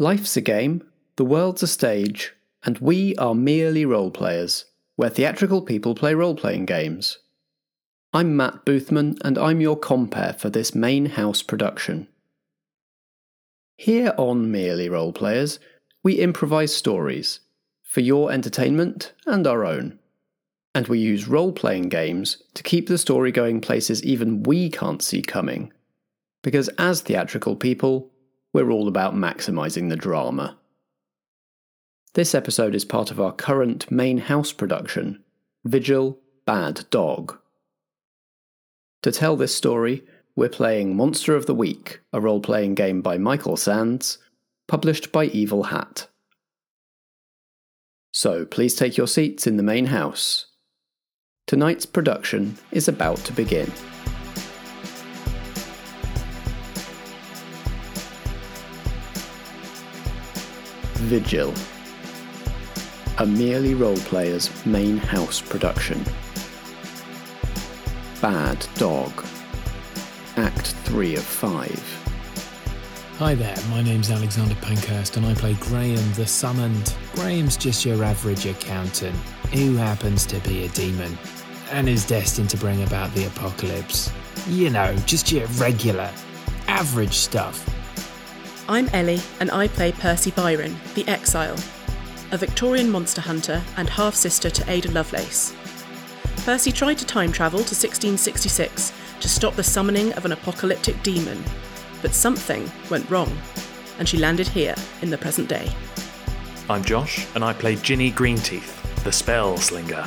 Life's a game, the world's a stage, and we are merely role players, where theatrical people play role playing games. I'm Matt Boothman, and I'm your compere for this main house production. Here on Merely Role Players, we improvise stories for your entertainment and our own. And we use role playing games to keep the story going places even we can't see coming. Because as theatrical people, we're all about maximising the drama. This episode is part of our current main house production, Vigil Bad Dog. To tell this story, we're playing Monster of the Week, a role playing game by Michael Sands, published by Evil Hat. So please take your seats in the main house. Tonight's production is about to begin. Vigil, a merely role player's main house production. Bad Dog, Act 3 of 5. Hi there, my name's Alexander Pankhurst and I play Graham the Summoned. Graham's just your average accountant who happens to be a demon and is destined to bring about the apocalypse. You know, just your regular, average stuff. I'm Ellie, and I play Percy Byron, the Exile, a Victorian monster hunter and half sister to Ada Lovelace. Percy tried to time travel to 1666 to stop the summoning of an apocalyptic demon, but something went wrong, and she landed here in the present day. I'm Josh, and I play Ginny Greenteeth, the spell slinger.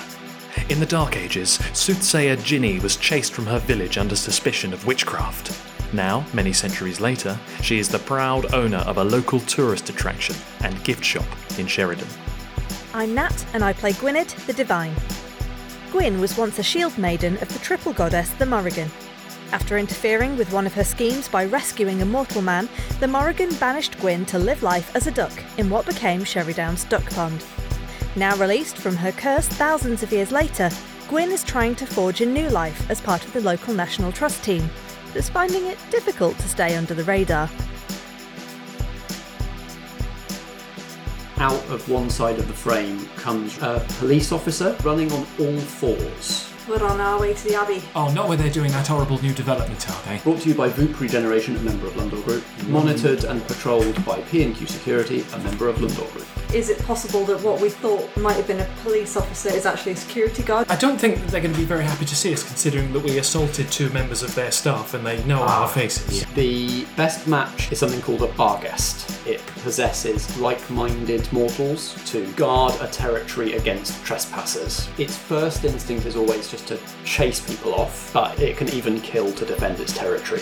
In the Dark Ages, soothsayer Ginny was chased from her village under suspicion of witchcraft. Now, many centuries later, she is the proud owner of a local tourist attraction and gift shop in Sheridan. I'm Nat, and I play Gwynedd the Divine. Gwyn was once a shield maiden of the triple goddess, the Morrigan. After interfering with one of her schemes by rescuing a mortal man, the Morrigan banished Gwyn to live life as a duck in what became Sherrydown's duck pond. Now released from her curse thousands of years later, Gwyn is trying to forge a new life as part of the local National Trust team, but is finding it difficult to stay under the radar. Out of one side of the frame comes a police officer running on all fours. We're on our way to the Abbey. Oh, not where they're doing that horrible new development, are they? Brought to you by Voop Regeneration, a member of Lundor Group. Monitored and patrolled by P&Q Security, a member of Lundor Group. Is it possible that what we thought might have been a police officer is actually a security guard? I don't think they're going to be very happy to see us, considering that we assaulted two members of their staff and they know our ah, faces. The best match is something called a barguest. It possesses like-minded mortals to guard a territory against trespassers. Its first instinct is always just to chase people off, but it can even kill to defend its territory.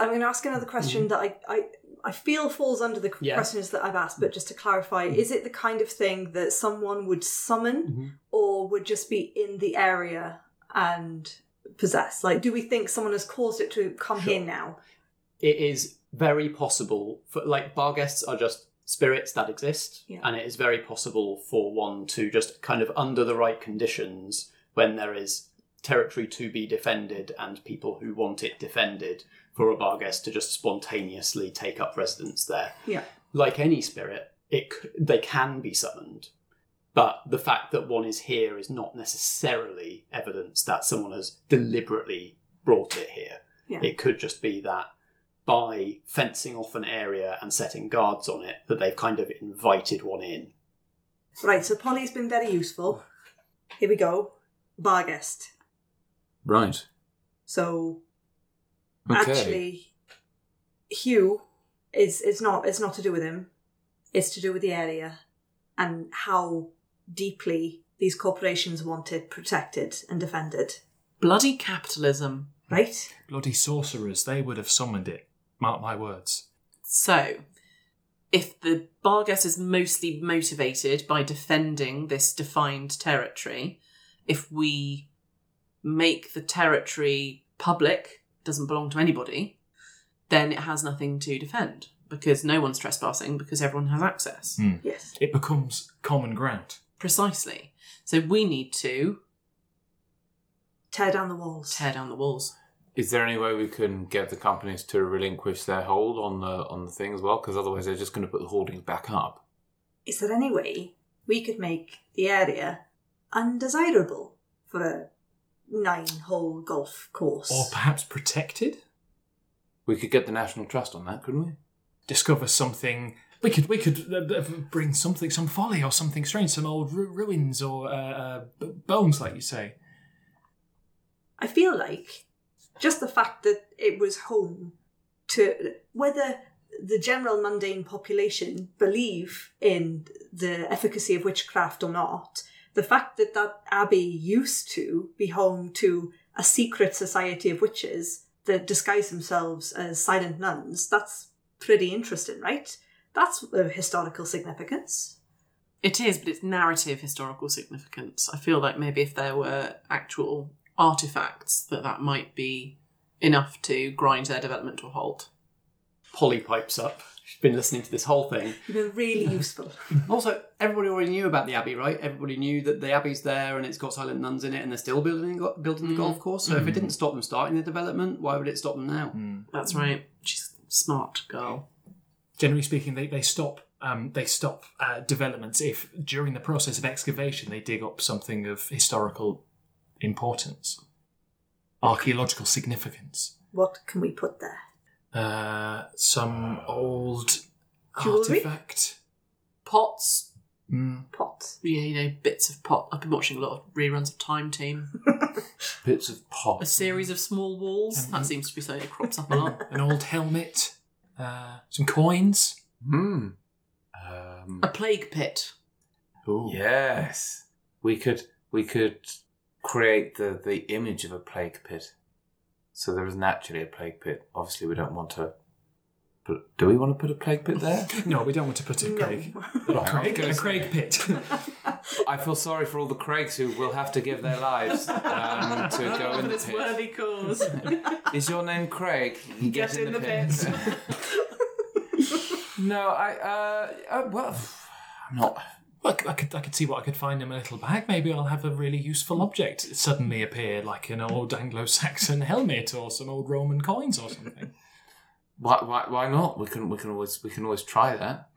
I'm going to ask another mm-hmm. question that I, I, I feel falls under the Yeah. questions that I've asked, but just to clarify, mm-hmm. is it the kind of thing that someone would summon mm-hmm. or would just be in the area and possess? Like, do we think someone has caused it to come here now? it is very possible for like bar guests are just spirits that exist Yeah. and it is very possible for one to just kind of under the right conditions when there is territory to be defended and people who want it defended for a bar guest to just spontaneously take up residence there Yeah. like any spirit it they can be summoned but the fact that one is here is not necessarily evidence that someone has deliberately brought it here Yeah. it could just be that by fencing off an area and setting guards on it that they've kind of invited one in. Right, so Polly's been very useful. Here we go. Bar guest. Right. So Okay. actually, Hugh is it's not it's not to do with him. It's to do with the area and how deeply these corporations want it protected and defended. Bloody capitalism. Right? Bloody sorcerers, they would have summoned it. Mark my words. So, if the Barguest is mostly motivated by defending this defined territory, if we make the territory public, doesn't belong to anybody, then it has nothing to defend because no one's trespassing because everyone has access. Hmm. Yes. It becomes common ground. Precisely. So we need to Tear down the walls. tear down the walls. Is there any way we can get the companies to relinquish their hold on the on the thing as well? Because otherwise, they're just going to put the hoardings back up. Is there any way we could make the area undesirable for a nine hole golf course? Or perhaps protected? We could get the National Trust on that, couldn't we? Discover something. We could we could uh, uh, bring something, some folly or something strange, some old ru- ruins or uh, uh, b- bones, like you say. I feel like just the fact that it was home to whether the general mundane population believe in the efficacy of witchcraft or not, the fact that that abbey used to be home to a secret society of witches that disguise themselves as silent nuns, that's pretty interesting, right? That's of historical significance. It is, but it's narrative historical significance. I feel like maybe if there were actual artifacts, that that might be enough to grind their development to a halt. Polly pipes up. She's been listening to this whole thing. You've been really useful. Also, everybody already knew about the abbey, right? Everybody knew that the abbey's there and it's got silent nuns in it, and they're still building building the golf course. So if it didn't stop them starting the development, why would it stop them now? That's right. She's a smart girl. Generally speaking, they they stop um, they stop uh, developments if during the process of excavation they dig up something of historical importance, archaeological significance. What can we put there? Uh, some old Jewellery? artifact. Pots, Mm. Pots. yeah, you know, bits of pot. I've been watching a lot of reruns of Time Team. Bits of pot. A series of small walls. That seems to be something that crops up a lot. An old helmet. Uh, some coins. Hmm. Um, A plague pit. Ooh. yes, we could we could create the the image of a plague pit. So there isn't actually a plague pit. Obviously, we don't want to. But do we want to put a plague pit there? No, we don't want to put a No. Craig. A Craig, pit. I feel sorry for all the Craigs who will have to give their lives um, to go in the this pit. worthy cause. Is your name Craig? Get, in the pit. no, I. Uh, uh, well, I'm not. Well, I could- I could, I could see what I could find in my little bag. Maybe I'll have a really useful object It suddenly appear, like an old Anglo-Saxon helmet or some old Roman coins or something. Why? Why? Why not? We can. We can always. We can always try that.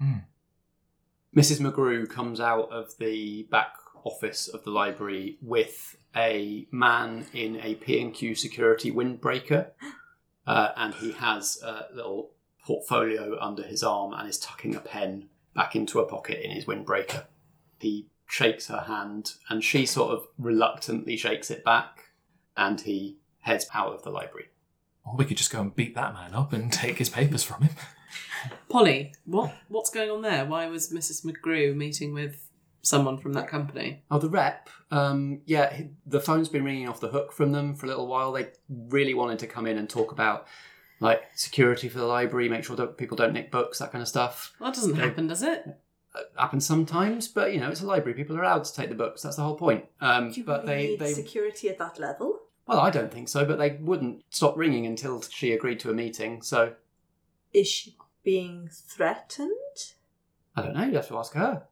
Mrs. McGrew comes out of the back office of the library with a man in a P&Q security windbreaker, uh, and he has a little portfolio under his arm and is tucking a pen back into a pocket in his windbreaker. He shakes her hand, and she sort of reluctantly shakes it back, and he heads out of the library. Or we could just go and beat that man up and take his papers from him. Polly, what what's going on there? Why was Mrs. McGrew meeting with someone from that company? Oh, the rep. Um, yeah, he- the phone's been ringing off the hook from them for a little while. They really wanted to come in and talk about like security for the library, make sure that people don't nick books, that kind of stuff. Well, that doesn't happen, does it? It happens sometimes, but you know, it's a library. People are allowed to take the books. That's the whole point. Um, Do you but really they, need they, security at that level? well, I don't think so. But they wouldn't stop ringing until she agreed to a meeting. So Is she being threatened? I don't know. You have to ask her.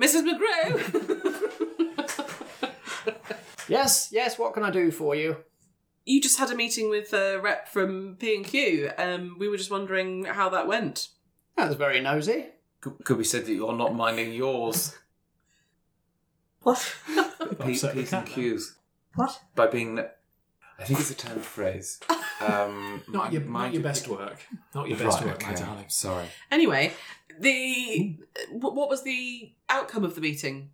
Mrs. McGrew! Yes, yes. What can I do for you? you just had a meeting with a rep from P&Q. Um, we were just wondering how that went. That was very nosy. Could, could be said that you're not minding yours. What? P- Upset the P's and cat, Q's. What? By being. I think it's a term phrase. Um, Not mind- your, not mind your your- best work. Not your best Right, work, my okay. darling. Sorry. Anyway, the wh- what was the outcome of the meeting?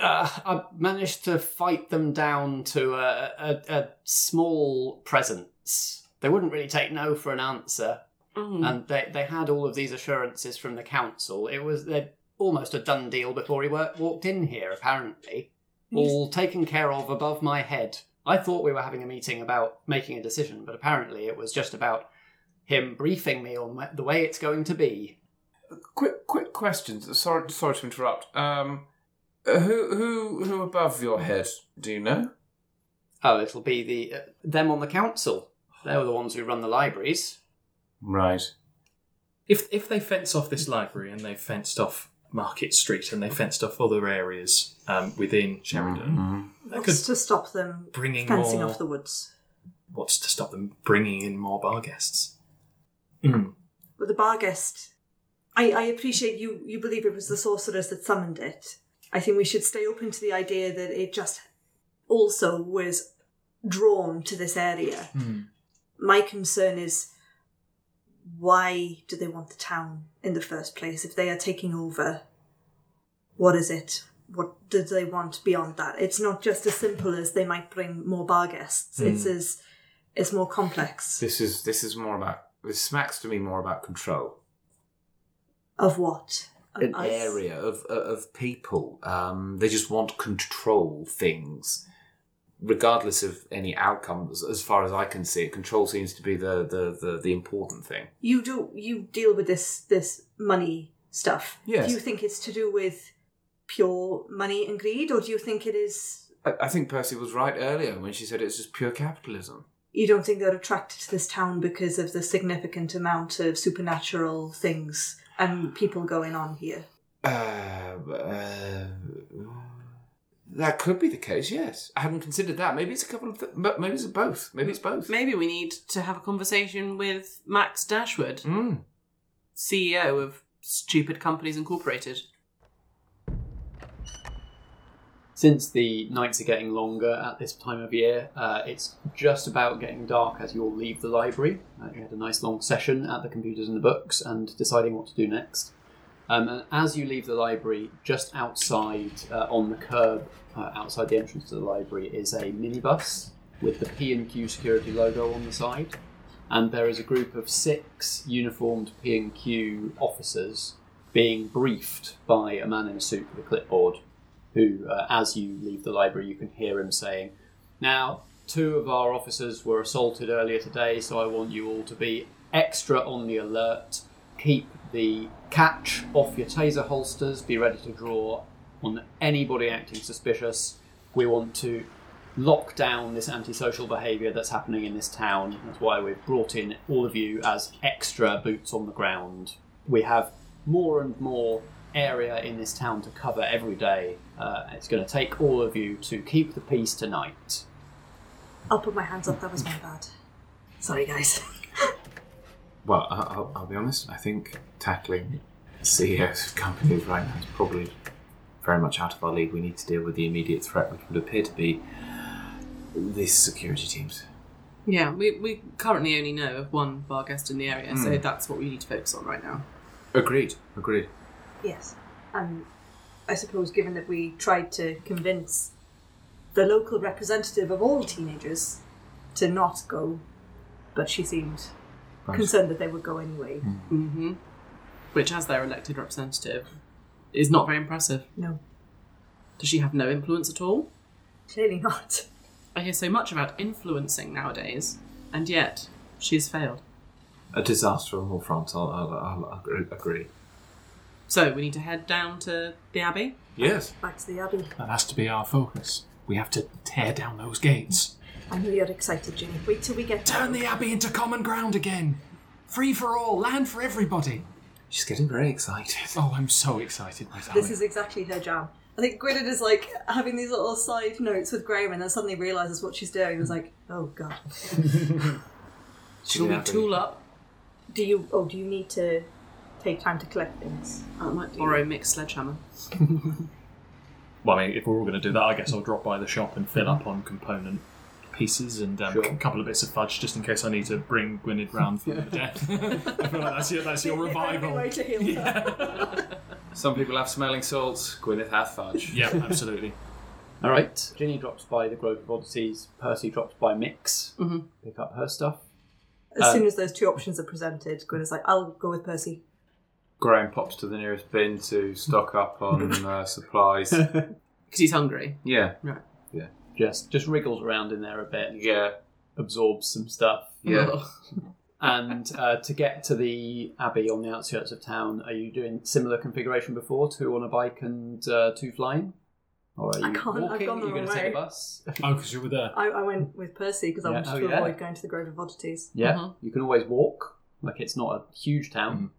uh, I managed to fight them down to a, a, a small presence. They wouldn't really take no for an answer. And they they had all of these assurances from the council. It was they're almost a done deal before he wor- walked in here. Apparently, all taken care of above my head. I thought we were having a meeting about making a decision, but apparently it was just about him briefing me on the way it's going to be. Quick, quick questions. Sorry, sorry to interrupt. Um, uh, who, who, who above your head? Do you know? Oh, it'll be the uh, them on the council. They're the ones who run the libraries. Right. If if they fence off this library and they fenced off Market Street and they fenced off other areas um, within Sheridan, mm-hmm. that could What's to stop them bringing fencing more- off the woods? what's to stop them bringing in more bar guests? Hmm. But the bar guest, I, I appreciate you. You believe it was the sorceress that summoned it. I think we should stay open to the idea that it just also was drawn to this area. Hmm. My concern is why do they want the town in the first place if they are taking over? What is it? What do they want beyond that? It's not just as simple as they might bring more bar guests. It's as it's more complex. This is this is more about. This smacks to me more about control. Of what? Of An us? area of of people. Um, they just want control things, regardless of any outcomes. As far as I can see, it control seems to be the the the, the important thing. you do you deal with this this money stuff Yes. do you think it's to do with pure money and greed or do you think it is I, I think Percy was right earlier when she said it's just pure capitalism. you don't think they're attracted to this town because of the significant amount of supernatural things and people going on here Uh, uh, that could be the case. Yes, I hadn't considered that. Maybe it's a couple of, th- but maybe it's both. Maybe it's both. Maybe we need to have a conversation with Max Dashwood, Mm. CEO of Stupid Companies Incorporated. Since the nights are getting longer at this time of year, uh, it's just about getting dark as you all leave the library. Uh, you had a nice long session at the computers and the books and deciding what to do next. Um, and as you leave the library, just outside uh, on the curb, uh, outside the entrance to the library, is a minibus with the P and Q security logo on the side. And there is a group of six uniformed P and Q officers being briefed by a man in a suit with a clipboard who, uh, as you leave the library, you can hear him saying, Now, two of our officers were assaulted earlier today, so I want you all to be extra on the alert. Keep the catch off your taser holsters, be ready to draw on anybody acting suspicious. We want to lock down this antisocial behaviour that's happening in this town. That's why we've brought in all of you as extra boots on the ground. We have more and more area in this town to cover every day. Uh, it's going to take all of you to keep the peace tonight. i'll put my hands up that was my bad sorry guys Well, I- I'll, I'll be honest. I think tackling CEOs of companies right now is probably very much out of our league. We need to deal with the immediate threat, which would appear to be these security teams. Yeah, we, we currently only know of one bar guest in the area, so hmm. that's what we need to focus on right now. Agreed. Agreed. yes and i suppose given that we tried to convince the local representative of all teenagers to not go but she seemed Right. concerned that they would go anyway hmm mm-hmm. Which, as their elected representative, is not very impressive. no Does she have no influence at all? clearly not I hear so much about influencing nowadays, and yet she has failed. A disaster on all fronts. I'll, I'll, I'll agree- agree. So we need to head down to the Abbey. Yes. back to the abbey That has to be our focus. We have to tear down those gates. I know you're excited, Ginny. Wait till we get Turn down. the Abbey into common ground again. Free for all, land for everybody. She's getting very excited. Oh, I'm so excited, my This is exactly her jam. I think Gwynedd is like having these little side notes with Graham and then suddenly realises what she's doing. It was like, oh god. Shall we tool up? Do you oh do you need to take time to collect things? I might borrow Mick's sledgehammer. Well, I mean, if we're all going to do that, I guess I'll drop by the shop and fill up on component pieces and um, Sure. a couple of bits of fudge just in case I need to bring Gwynedd round from the dead. I feel like that's your, that's your revival. way to heal her. Some people have smelling salts. Gwyneth hath fudge. Yeah, absolutely. All right. Ginny drops by the Grove of Oddities. Percy drops by Mick's. Mhm. Pick up her stuff. As Um, soon as those two options are presented, Gwyn is like, I'll go with Percy. Graham pops to the nearest bin to stock up on uh, supplies. Because he's hungry. Yeah, just just wriggles around in there a bit, yeah, absorbs some stuff. yeah. And uh, to get to the abbey on the outskirts of town, are you doing similar configuration before? Two on a bike and uh, two flying, or are you I can't, I've walking? gone the are you going to wrong take a bus? Oh, because you were there. I, I went with Percy because I Yeah. wanted Oh, to yeah. avoid going to the Grove of Oddities. Yeah, Mhm. you can always walk. Like it's not a huge town.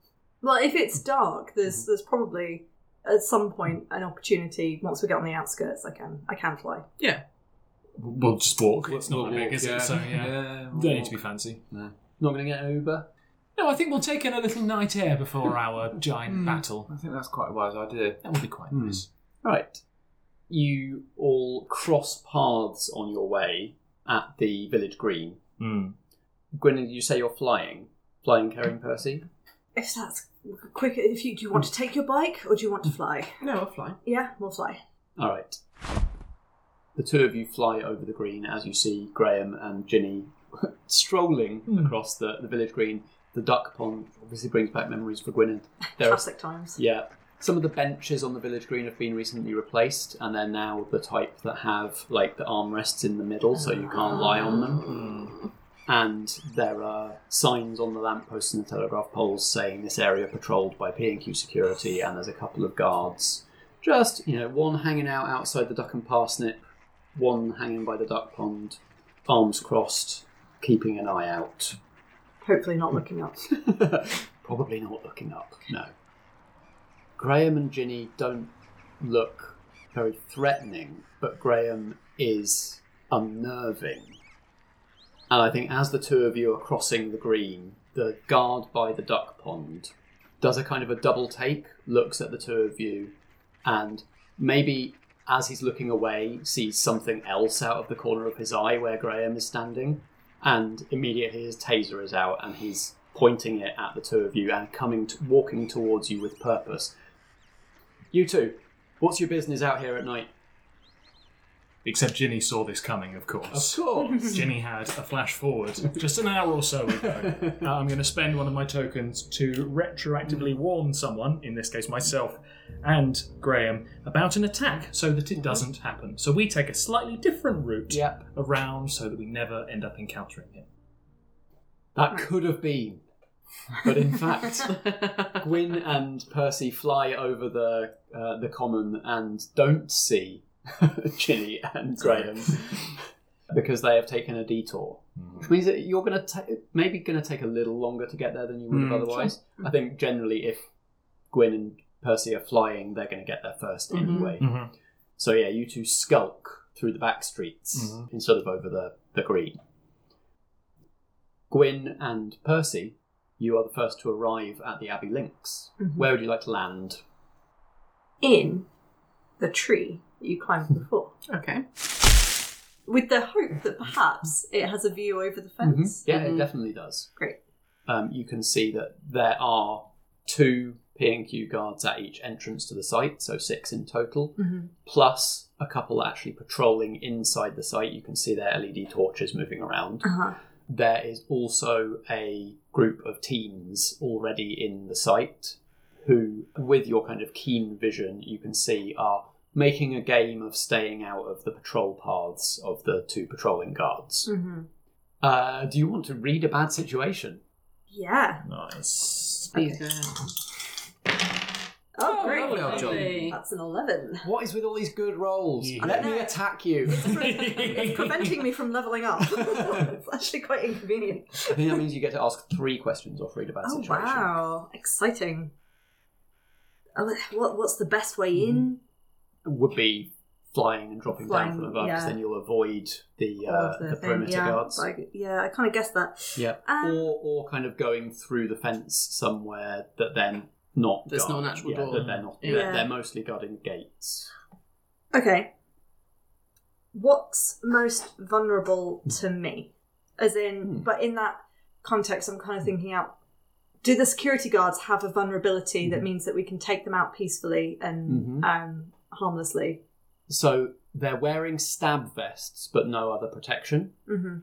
Well, if it's dark, there's there's probably at some point an opportunity. Once we get on the outskirts, I can I can fly. Yeah. We'll just walk. It's not We'll that big, walk, is it? So yeah, we'll don't need to be walk. fancy. Not going to get an Uber. No, I think we'll take in a little night air before our giant battle. I think that's quite a wise idea. That would be quite Hmm. nice. Right. You all cross paths on your way at the village green. Mm. Gwyneth, you say you're flying. Flying carrying Percy? If that's quicker, if you do you want to take your bike or do you want to fly? No, I'll fly. Yeah, we'll fly. All right. The two of you fly over the green as you see Graham and Ginny strolling hmm. across the, the village green. The duck pond obviously brings back memories for Gwynedd. There are, Classic times. yeah. Some of the benches on the village green have been recently replaced, and they're now the type that have like the armrests in the middle, so you can't lie on them. Hmm. And there are signs on the lampposts and the telegraph poles saying this area patrolled by P&Q security, and there's a couple of guards. Just, you know, one hanging out outside the duck and parsnip, one hanging by the duck pond, arms crossed, keeping an eye out. Hopefully not looking up. Probably not looking up, no. Graham and Ginny don't look very threatening, but Graham is unnerving. And I think as the two of you are crossing the green, the guard by the duck pond does a kind of a double take, looks at the two of you, and maybe as he's looking away, sees something else out of the corner of his eye where Graham is standing, and immediately his taser is out and he's pointing it at the two of you and coming, to, walking towards you with purpose. You two, what's your business out here at night? Except Ginny saw this coming, of course. Of course. Ginny had a flash forward just an hour or so ago. Uh, I'm going to spend one of my tokens to retroactively warn someone, in this case myself and Graham, about an attack so that it doesn't happen. So we take a slightly different route Yep. around so that we never end up encountering him. That could have been. But in fact, Gwyn and Percy fly over the uh, the common and don't see Ginny and Graham because they have taken a detour. Which means that you're going to ta- maybe going to take a little longer to get there than you would have Mm, otherwise. I think generally, if Gwyn and Percy are flying, they're going to get there 1st anyway. Mhm. So yeah, you two skulk through the back streets Mhm. instead of over the, the green. Gwyn and Percy, you are the first to arrive at the Abbey Links. Where would you like to land? In the tree that you climbed before. Okay. With the hope that perhaps it has a view over the fence. Yeah, it definitely does. Great. Um, you can see that there are two P&Q guards at each entrance to the site, so six in total, plus a couple actually patrolling inside the site. You can see their LED torches moving around. Uh-huh. There is also a group of teens already in the site who, with your kind of keen vision, you can see are making a game of staying out of the patrol paths of the two patrolling guards. Mm-hmm. Uh, do you want to read a bad situation? Yeah. Nice. Oh, great. lovely old job. Lovely. That's an 11. What is with all these good rolls? Yeah. Let me attack you. It's preventing me from leveling up. it's actually quite inconvenient. I think that means you get to ask three questions or read a bad Oh, situation. wow. Exciting. Oh, What, what's the best way in? Would be flying and dropping Flying, down from above, because yeah. then you'll avoid the uh, the, thing? perimeter yeah, guards. I, yeah, I kind of guessed that. Yeah, Um, or or kind of going through the fence somewhere that then not There's guard- no natural yeah, door. That they're not. Yeah. They're, they're mostly guarding gates. Okay. What's most vulnerable to me? As in, but in that context, I'm kind of thinking out. Do the security guards have a vulnerability that means that we can take them out peacefully and Mhm. um, harmlessly? So they're wearing stab vests, but no other protection. hmm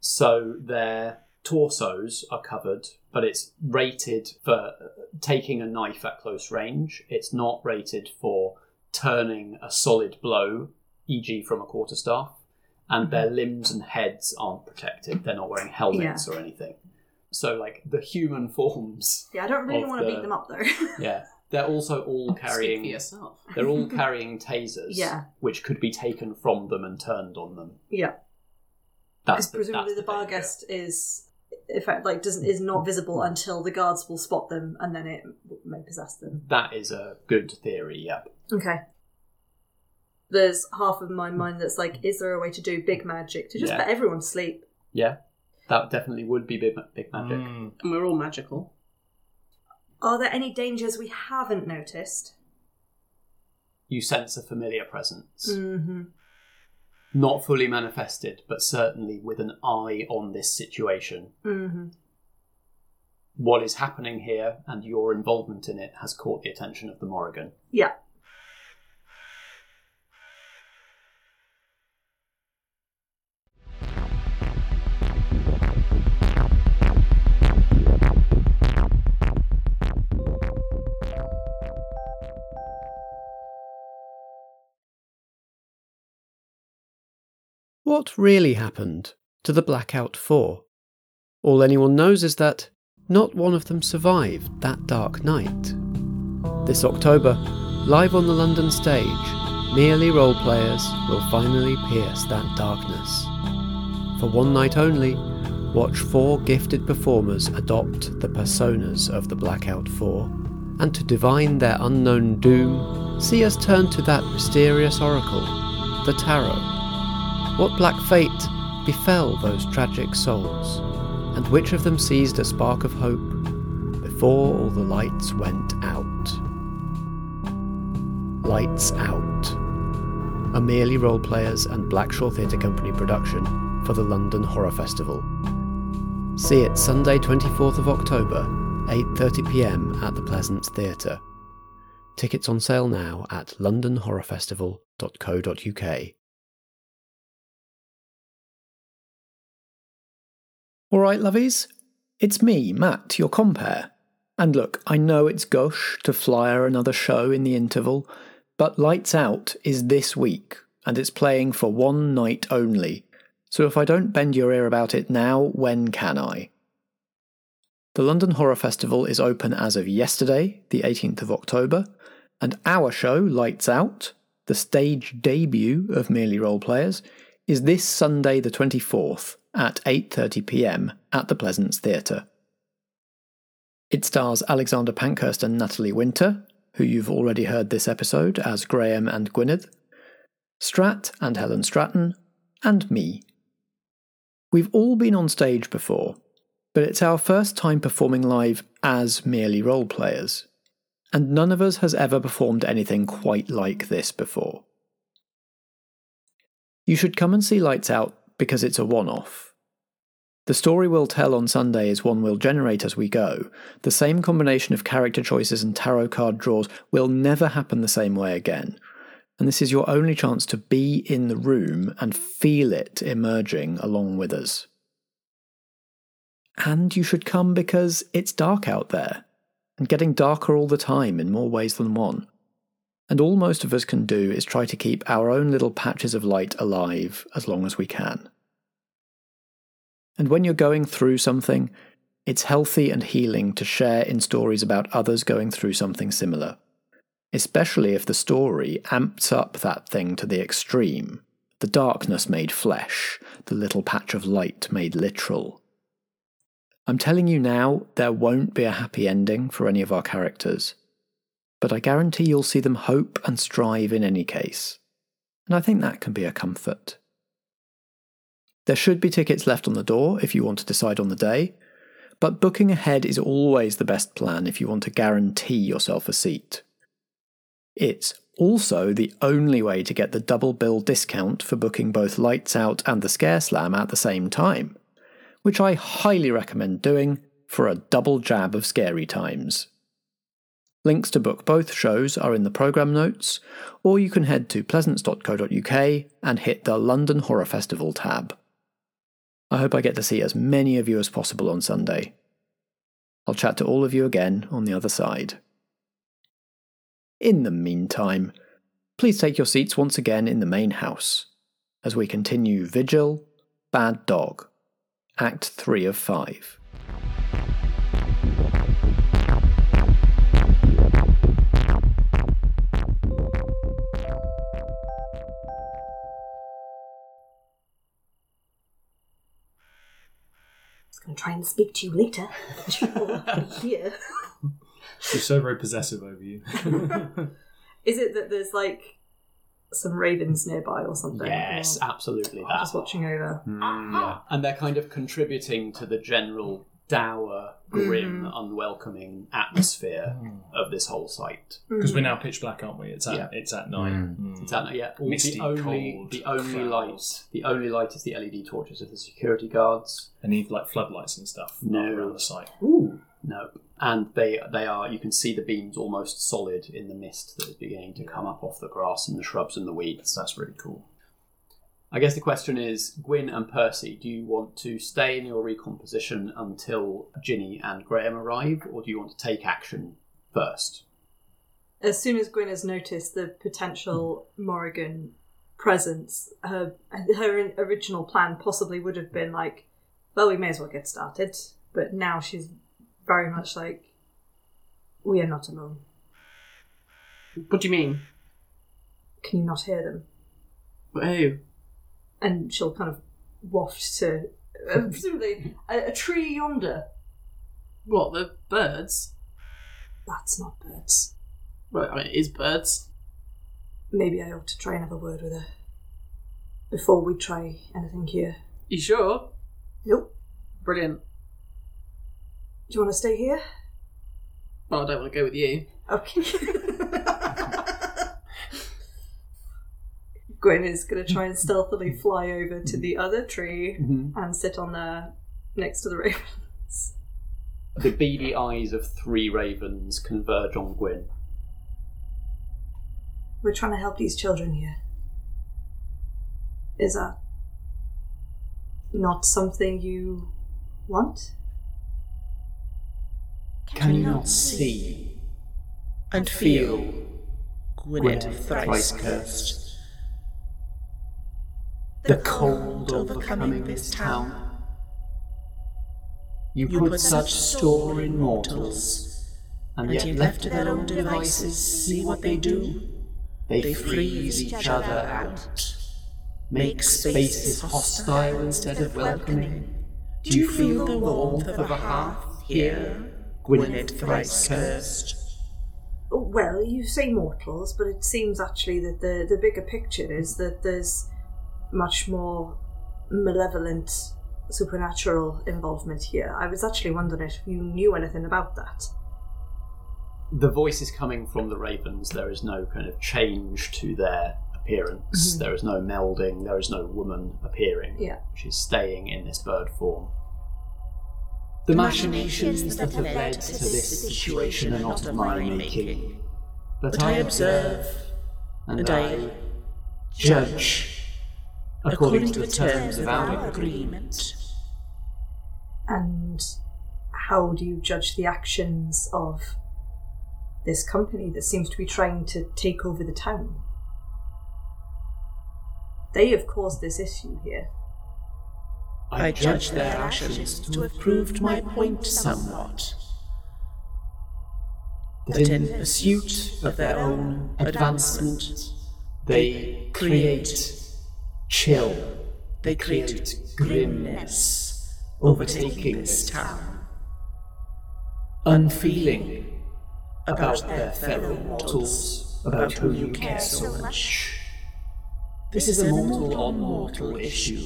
So they're torsos are covered, but it's rated for taking a knife at close range. It's not rated for turning a solid blow, e.g., from a quarterstaff. And their limbs and heads aren't protected. They're not wearing helmets or anything. So, like the human forms, Yeah, I don't really want to the- beat them up though. yeah, they're also all Speak for carrying. yourself. They're all carrying tasers, Yeah. which could be taken from them and turned on them. yeah, That's because the, presumably that's the bar danger. guest is, in fact, like doesn't is not visible until the guards will spot them, and then it may possess them. That is a good theory. Yep. Okay. There's half of my mind that's like, is there a way to do big magic to just Yeah. put everyone to sleep? Yeah, that definitely would be big, big magic. Mm. And we're all magical. Are there any dangers we haven't noticed? You sense a familiar presence, Mm-hmm. not fully manifested, but certainly with an eye on this situation. Mm-hmm. What is happening here and your involvement in it has caught the attention of the Morrigan. Yeah. What really happened to the Blackout Four? All anyone knows is that not one of them survived that dark night. This October, live on the London stage, merely role players will finally pierce that darkness. For one night only, watch four gifted performers adopt the personas of the Blackout Four, and to divine their unknown doom, see us turn to that mysterious oracle, the Tarot. What black fate befell those tragic souls, and which of them seized a spark of hope before all the lights went out? Lights Out, a merely role players and Blackshaw Theatre Company production for the London Horror Festival. See it Sunday 24th of October, 8:30 p.m. at the Pleasance Theatre. Tickets on sale now at londonhorrorfestival.co.uk. All right, lovies, it's me, Matt, your compere. And look, I know it's gush to flyer another show in the interval, but Lights Out is this week, and it's playing for one night only. So if I don't bend your ear about it now, when can I? The London Horror Festival is open as of yesterday, the 18th of October, and our show, Lights Out, the stage debut of Merely Role Players, is this Sunday the 24th at 8:30 p.m. at the Pleasance Theatre. It stars Alexander Pankhurst and Natalie Winter, who you've already heard this episode as Graham and Gwynedd, Strat and Helen Stratton, and me. We've all been on stage before, but it's our first time performing live as merely role players, and none of us has ever performed anything quite like this before. You should come and see Lights Out because it's a one off. The story we'll tell on Sunday is one we'll generate as we go. The same combination of character choices and tarot card draws will never happen the same way again. And this is your only chance to be in the room and feel it emerging along with us. And you should come because it's dark out there, and getting darker all the time in more ways than one. And all most of us can do is try to keep our own little patches of light alive as long as we can. And when you're going through something, it's healthy and healing to share in stories about others going through something similar, especially if the story amps up that thing to the extreme the darkness made flesh, the little patch of light made literal. I'm telling you now, there won't be a happy ending for any of our characters, but I guarantee you'll see them hope and strive in any case, and I think that can be a comfort. There should be tickets left on the door if you want to decide on the day, but booking ahead is always the best plan if you want to guarantee yourself a seat. It's also the only way to get the double bill discount for booking both Lights Out and the Scare Slam at the same time, which I highly recommend doing for a double jab of scary times. Links to book both shows are in the programme notes, or you can head to pleasance.co.uk and hit the London Horror Festival tab. I hope I get to see as many of you as possible on Sunday. I'll chat to all of you again on the other side. In the meantime, please take your seats once again in the main house as we continue Vigil, Bad Dog, Act 3 of 5. Going to try and speak to you later. but you're here. She's so very possessive over you. Is it that there's like some ravens nearby or something? Yes, Or- absolutely. I'm That. just watching over. Mm, yeah. And they're kind of contributing to the general dour, grim, Mm. unwelcoming atmosphere of this whole site. Because we're now pitch black, aren't we? It's at Yeah. it's at night. Mm. Is that yeah? Misty, the only cold the only clouds. light the only light is the LED torches of the security guards. And need like floodlights and stuff No. around the site. Ooh. No. And they they are you can see the beams almost solid in the mist that is beginning to come up off the grass and the shrubs and the weeds. That's really cool. I guess the question is, Gwyn and Percy, do you want to stay in your recomposition until Ginny and Graham arrive, or do you want to take action first? As soon as Gwyn has noticed the potential Morrigan presence, her her original plan possibly would have been like, well, we may as well get started. But now she's very much like, we are not alone. What do you mean? Can you not hear them? Oh, And she'll kind of waft to uh, presumably a, a tree yonder. what the birds? That's not birds. Right, I mean, it is birds. Maybe I ought to try and have a word with her before we try anything here. You sure? Nope. Brilliant. Do you want to stay here? Well, I don't want to go with you. Okay. Gwen is going to try and stealthily fly over to the other tree mm-hmm. and sit on there next to the ravens. The beady eyes of three ravens converge on Gwyn. We're trying to help these children here. Is that not something you want? Can you not see and feel Gwynedd thrice cursed. The cold overcoming this town? You You put such store in mortals, and and yet left to their own devices, see what they do. They freeze each other out, make spaces hostile instead of welcoming. Do you feel the warmth of a hearth here, Gwynedd thrice cursed? Well, you say mortals, but it seems actually that the, the bigger picture is that there's much more malevolent supernatural involvement here. I was actually wondering if you knew anything about that. The voice is coming from the ravens. There is no kind of change to their appearance. Mm-hmm. There is no melding. There is no woman appearing. Yeah. She's staying in this bird form. The machinations that have led to this situation are not of my making, but I observe and I judge according to the terms of our agreement. And how do you judge the actions of this company that seems to be trying to take over the town? They have caused this issue here. I judge their actions to have proved my point somewhat. That in pursuit of their own advancement, they create chill, They create grimness, overtaking this town. unfeeling about their fellow mortals, about whom you care so much. This is a mortal on mortal issue.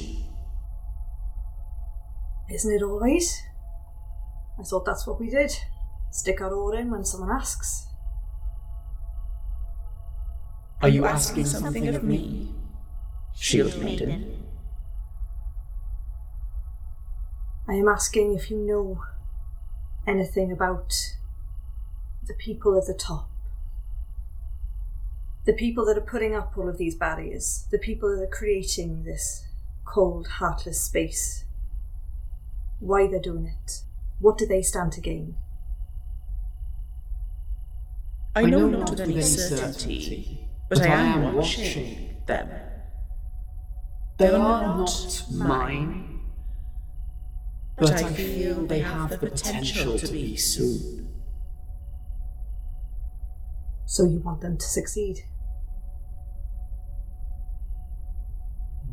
Isn't it always? I thought that's what we did. Stick our oar in when someone asks. Are you asking something of me, Shield Maiden? I am asking if you know anything about the people at the top. The people that are putting up all of these barriers, the people that are creating this cold, heartless space why they're doing it. What do they stand to gain? I know not with any certainty, but I am watching them. They are not mine, but I feel they have the potential to be soon. So you want them to succeed?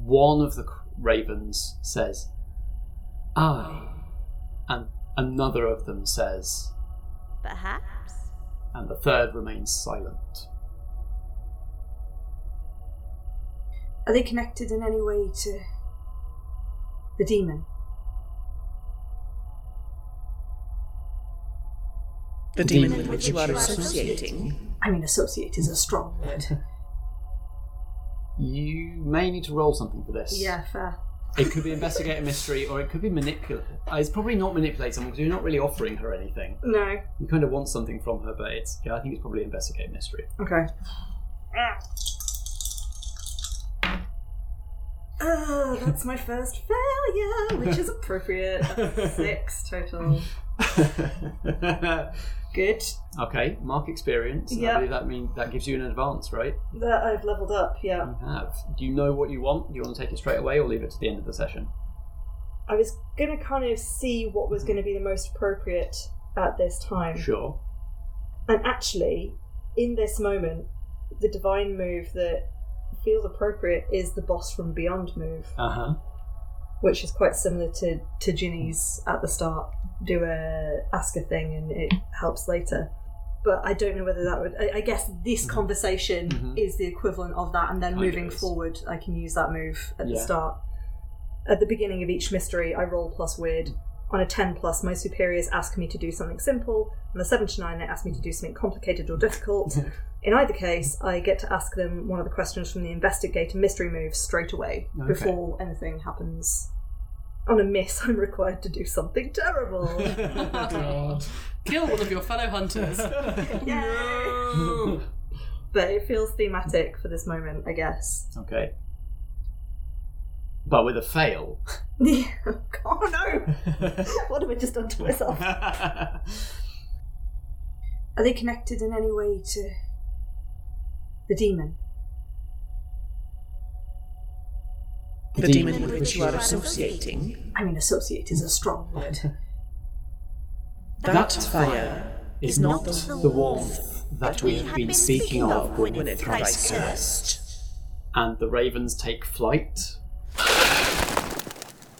One of the ravens says, I. And another of them says, Perhaps. and the third remains silent. Are they connected in any way to the demon? The demon with which you are associating. I mean, associate is a strong word. You may need to roll something for this. yeah, fair. It could be investigate a mystery, or it could be manipulate. Uh, it's probably not manipulate someone because you're not really offering her anything. No. You kind of want something from her, but it's yeah. I think it's probably investigate a mystery. Okay. Ah, that's my first failure, which is appropriate. That's Six total. Good. okay, mark experience. Yeah. I believe that mean that gives you an advance, right? That I've leveled up, yeah. You have. Do you know what you want? Do you want to take it straight away, or leave it to the end of the session? I was going to kind of see what was going to be the most appropriate at this time. Sure. And actually, in this moment, the divine move that feels appropriate is the boss from beyond move, Uh huh. which is quite similar to to Ginny's at the start. Do a ask a thing and it helps later. But I don't know whether that would. I, I guess this conversation Mhm. is the equivalent of that, and then Kind moving forward, I can use that move at the start. At the beginning of each mystery, I roll plus weird. On a 10 plus, my superiors ask me to do something simple. On a 7 to 9, they ask me to do something complicated or difficult. In either case, I get to ask them one of the questions from the investigator mystery moves straight away Okay. before anything happens. On a miss, I'm required to do something terrible. God. Kill one of your fellow hunters. Yay! but it feels thematic for this moment, I guess. Okay. But with a fail. oh no! what have I just done to myself? Are they connected in any way to the demon? The demon with which you are associating. I mean, associate is a strong word. That fire is not the warmth that we have been speaking of, Gwyneth thrice cursed. and the ravens take flight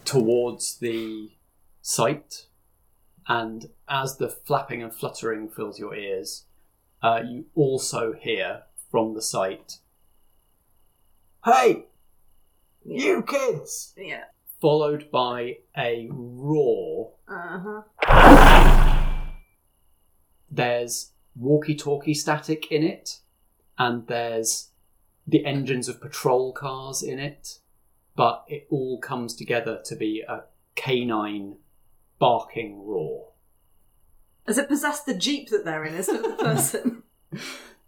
towards the site. And as the flapping and fluttering fills your ears, uh, you also hear from the site, "Hey, you kids!" Yeah. Followed by a roar. Uh huh. There's walkie-talkie static in it, and there's the engines of patrol cars in it, but it all comes together to be a canine barking roar. Has it possessed the jeep that they're in instead of the person?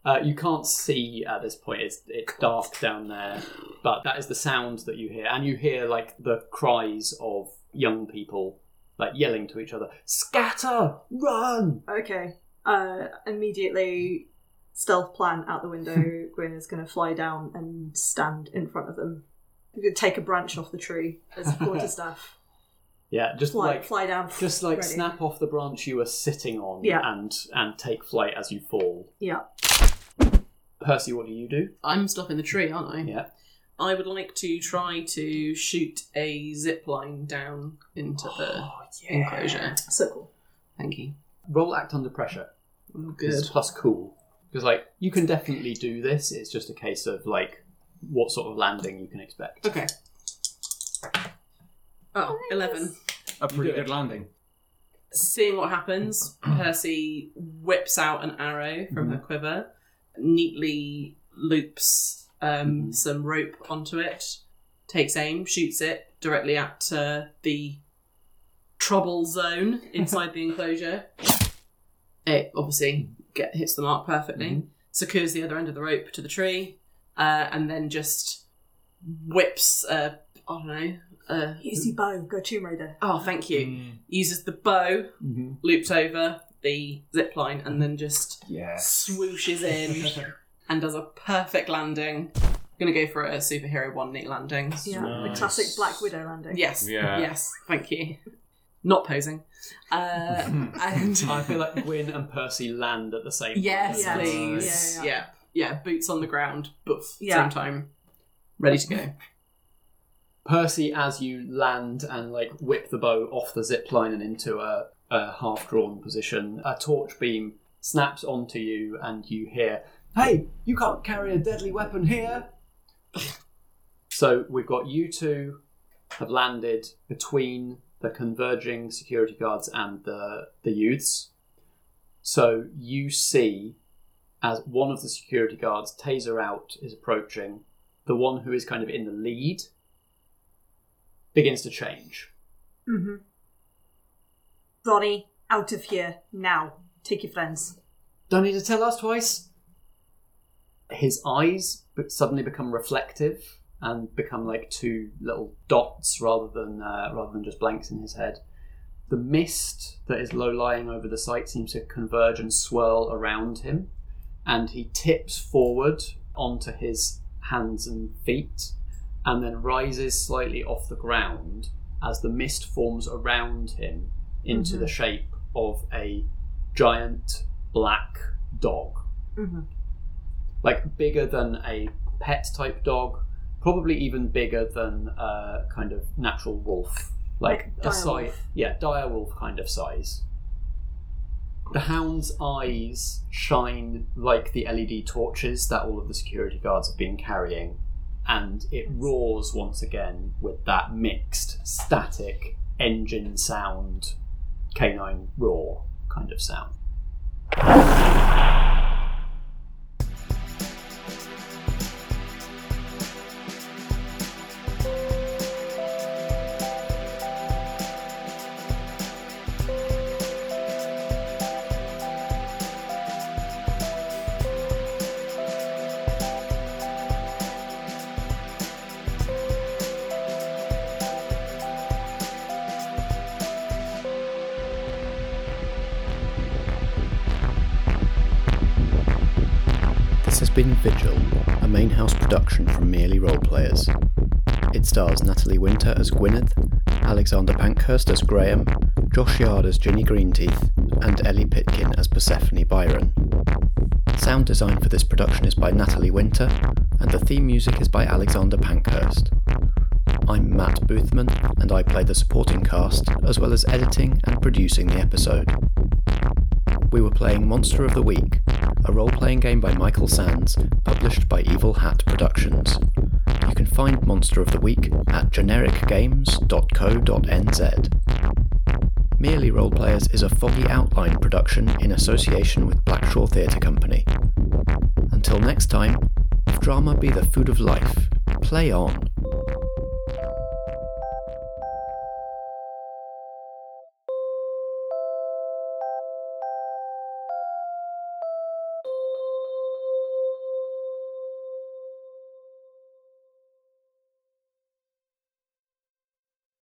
Uh, you can't see at this point; it's, it's dark down there, but that is the sound that you hear, and you hear like the cries of young people like yelling to each other, "Scatter! Run!" okay. Uh, immediately, stealth plan out the window. Gwyn is going to fly down and stand in front of them. You're take a branch off the tree as a quarterstaff. Yeah, just Fly, like fly down. just like ready. snap off the branch you were sitting on Yeah. and and take flight as you fall. Yeah. Percy, what do you do? I'm stopping the tree, aren't I? Yeah. I would like to try to shoot a zip line down into the Oh, enclosure. So cool. Thank you. Roll act under pressure. Oh, It's good. plus cool. Because like you can definitely do this. It's just a case of like what sort of landing you can expect. Okay. Oh, 11. A pretty good landing. Seeing what happens, Percy whips out an arrow from her quiver, neatly loops um, some rope onto it, takes aim, shoots it directly at uh, the trouble zone inside the enclosure. It obviously get, hits the mark perfectly, secures the other end of the rope to the tree, uh, and then just whips a, I don't know, Uh, Easy bow, go Tomb Raider. oh, thank you. Uses the bow, looped over the zip line, and then just Yes. swooshes in and does a perfect landing. Gonna go for a superhero one knee landing. Yeah, the classic Black Widow landing. Yes. Yeah. Yes. Thank you. Not posing. Uh, and I feel like Gwyn and Percy land at the same yes, Yes. please. Yeah, Yeah, yeah. Yeah. Boots on the ground, boof. Yeah. Same time. Ready to go. Percy, as you land and like whip the bow off the zip line and into a, a half drawn position, a torch beam snaps onto you, and you hear, "Hey, you can't carry a deadly weapon here." so we've got you two have landed between the converging security guards and the the youths. So you see, as one of the security guards, taser out, is approaching, the one who is kind of in the lead begins to change. Mm-hmm. Ronnie, out of here now. Take your friends. Don't need to tell us twice. His eyes suddenly become reflective and become like two little dots rather than uh, rather than just blanks in his head. The mist that is low lying over the site seems to converge and swirl around him, and he tips forward onto his hands and feet, and then rises slightly off the ground as the mist forms around him into the shape of a giant black dog. Mhm. Like bigger than a pet type dog, probably even bigger than a kind of natural wolf. Like, Like a size, yeah, dire wolf kind of size. The hound's eyes shine like the LED torches that all of the security guards have been carrying, and it roars once again with that mixed, static engine sound, canine roar kind of sound. Vigil, a main house production from Merely Roleplayers. It stars Natalie Winter as Gwyneth, Alexander Pankhurst as Graham, Josh Yard as Ginny Greenteeth, and Ellie Pitkin as Persephone Byron. Sound design for this production is by Natalie Winter, and the theme music is by Alexander Pankhurst. I'm Matt Boothman, and I play the supporting cast, as well as editing and producing the episode. We were playing Monster of the Week, a role playing game by Michael Sands, published by Evil Hat Productions. You can find Monster of the Week at genericgames.co.nz. Merely Roleplayers is a foggy outline production in association with Blackshaw Theatre Company. Until next time, if drama be the food of life, play on.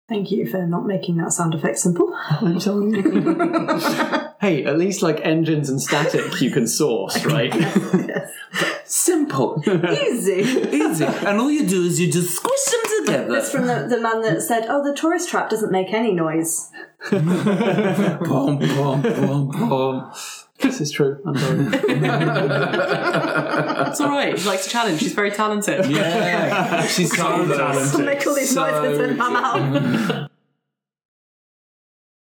Thank you for not making that sound effect simple. Hey, at least like engines and static you can source, right? yes. Simple. Easy. Easy. And all you do is you just squish them together. That's from the, the man that said, "Oh, the tourist trap doesn't make any noise." this is true. I'm sorry. It's all right. She likes to challenge. She's very talented. Yeah. She's so talented. Make all these So noises and I'm out.